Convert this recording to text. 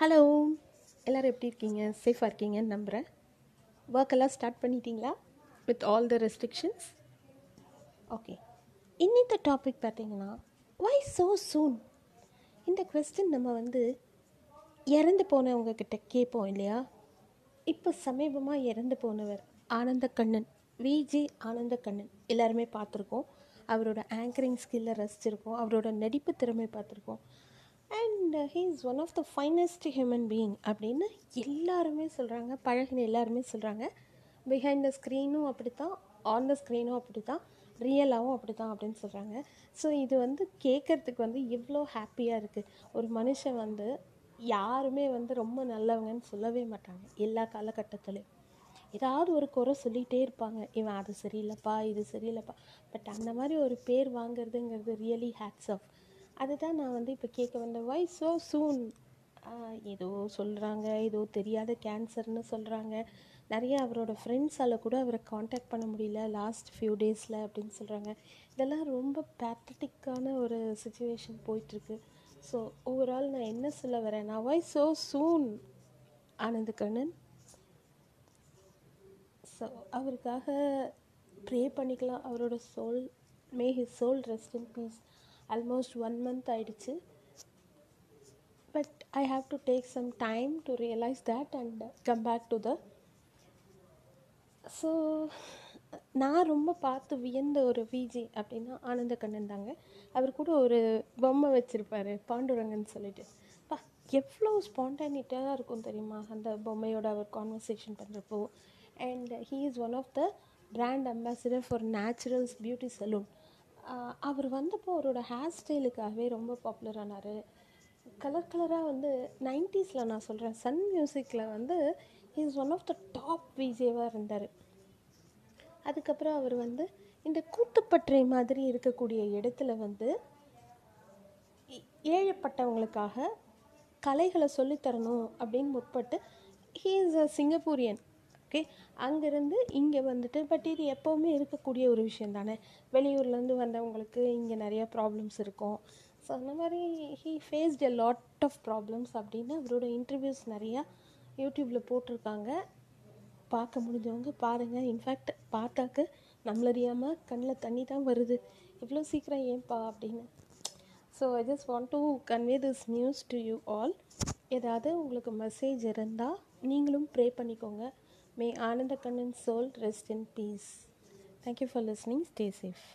Hello எல்லோரும் எப்படி இருக்கீங்க? சேஃபாக இருக்கீங்கன்னு நம்புகிறேன் ஒர்க் எல்லாம் ஸ்டார்ட் பண்ணிட்டீங்களா? With all the restrictions okay இன்னித்த topic பார்த்தீங்கன்னா ஒய் ஸோ சூன் இந்த கொஸ்டின் நம்ம வந்து இறந்து போனவங்கக்கிட்ட கேட்போம் இல்லையா? இப்போ சமீபமாக இறந்து போனவர் ஆனந்த கண்ணன் விஜே ஆனந்த கண்ணன் எல்லாருமே பார்த்துருக்கோம். அவரோட ஆங்கரிங் ஸ்கில்லை ரசிச்சிருக்கோம். அவரோட நடிப்பு திறமை பார்த்துருக்கோம். And he is one of the finest human being அப்படின்னு எல்லாருமே சொல்கிறாங்க பழகின எல்லாருமே சொல்கிறாங்க பிஹைண்ட் த ஸ்க்ரீனும் அப்படி தான் ஆன் த ஸ்க்ரீனும் அப்படி தான் ரியலாகவும் அப்படி தான் அப்படின்னு சொல்கிறாங்க ஸோ இது வந்து கேட்குறதுக்கு வந்து எவ்வளோ ஹாப்பியாக இருக்குது ஒரு மனுஷன் வந்து யாருமே வந்து ரொம்ப நல்லவங்கன்னு சொல்லவே மாட்டாங்க எல்லா காலகட்டத்துலேயும். ஏதாவது ஒரு குறை சொல்லிகிட்டே இருப்பாங்க இவன் அது சரியில்லைப்பா இது சரியில்லைப்பா. பட் அந்த மாதிரி ஒரு பேர் வாங்குறதுங்கிறது ரியலி ஹேட்ஸ் ஆஃப் அதுதான் நான் வந்து இப்போ கேட்க வந்தேன். வை ஸோ சூன் ஏதோ சொல்கிறாங்க ஏதோ தெரியாத கேன்சர்னு சொல்கிறாங்க நிறைய அவரோட ஃப்ரெண்ட்ஸால் கூட அவரை காண்டாக்ட் பண்ண முடியல லாஸ்ட் ஃபியூ டேஸில் அப்படின்னு சொல்கிறாங்க இதெல்லாம் ரொம்ப பேத்தட்டிக்கான ஒரு சுச்சுவேஷன் போயிட்டுருக்கு. ஸோ ஓவரால் நான் என்ன சொல்ல வரேன் நான் வை ஸோ சூன் ஆனந்த கண்ணன். ஸோ அவருக்காக ப்ரே பண்ணிக்கலாம். அவரோட soul may his soul rest in peace almost one month ஆயிடுச்சு. But I have to take some time to realise that and come back to the so நான் ரொம்ப பார்த்து வியந்த ஒரு விஜி அப்படின்னா ஆனந்த கண்ணன் தாங்க. அவர் கூட ஒரு பொம்மை வச்சுருப்பார் பாண்டுரங்கன்னு சொல்லிட்டு. பா எவ்வளோ ஸ்பாண்டானிட்டியாக இருக்கும் தெரியுமா அந்த பொம்மையோட அவர் கான்வர்சேஷன் பண்ணுறப்போ and he is one of the brand ambassador for Naturals beauty salon அவர் வந்தப்போ அவரோட ஹேர் ஸ்டைலுக்காகவே ரொம்ப பாப்புலர் ஆனார். கலர் கலராக வந்து நைன்ட்டீஸில் நான் சொல்கிறேன் சன் மியூசிக்கில் வந்து is one of the top விஜேவாக இருந்தார். அதுக்கப்புறம் அவர் வந்து இந்த கூத்துப்பற்றை மாதிரி இருக்கக்கூடிய இடத்துல வந்து ஏழைப்பட்டவங்களுக்காக கலைகளை சொல்லித்தரணும் அப்படின்னு முற்பட்டு he is a Singaporean okay அங்கேருந்து இங்கே வந்துட்டு பட் இது எப்போவுமே இருக்கக்கூடிய ஒரு விஷயம் தானே. வெளியூர்லேருந்து வந்தவங்களுக்கு இங்கே நிறையா ப்ராப்ளம்ஸ் இருக்கும். ஸோ அந்த மாதிரி he faced a lot of problems அப்படின்னு அவரோட இன்டர்வியூஸ் நிறையா யூடியூப்பில் போட்டிருக்காங்க. பார்க்க முடிஞ்சவங்க பாருங்கள் இன்ஃபேக்ட் பார்த்தாக்க நம்மளறியாமல் கண்ணில் தண்ணி தான் வருது. இவ்வளோ சீக்கிரம் ஏன்பா அப்படின்னு. So I just want to convey this news to you all ஏதாவது உங்களுக்கு மெசேஜ் இருந்தால் நீங்களும் ப்ரே பண்ணிக்கோங்க. May Anandakannan's soul rest in peace. Thank you for listening. Stay safe.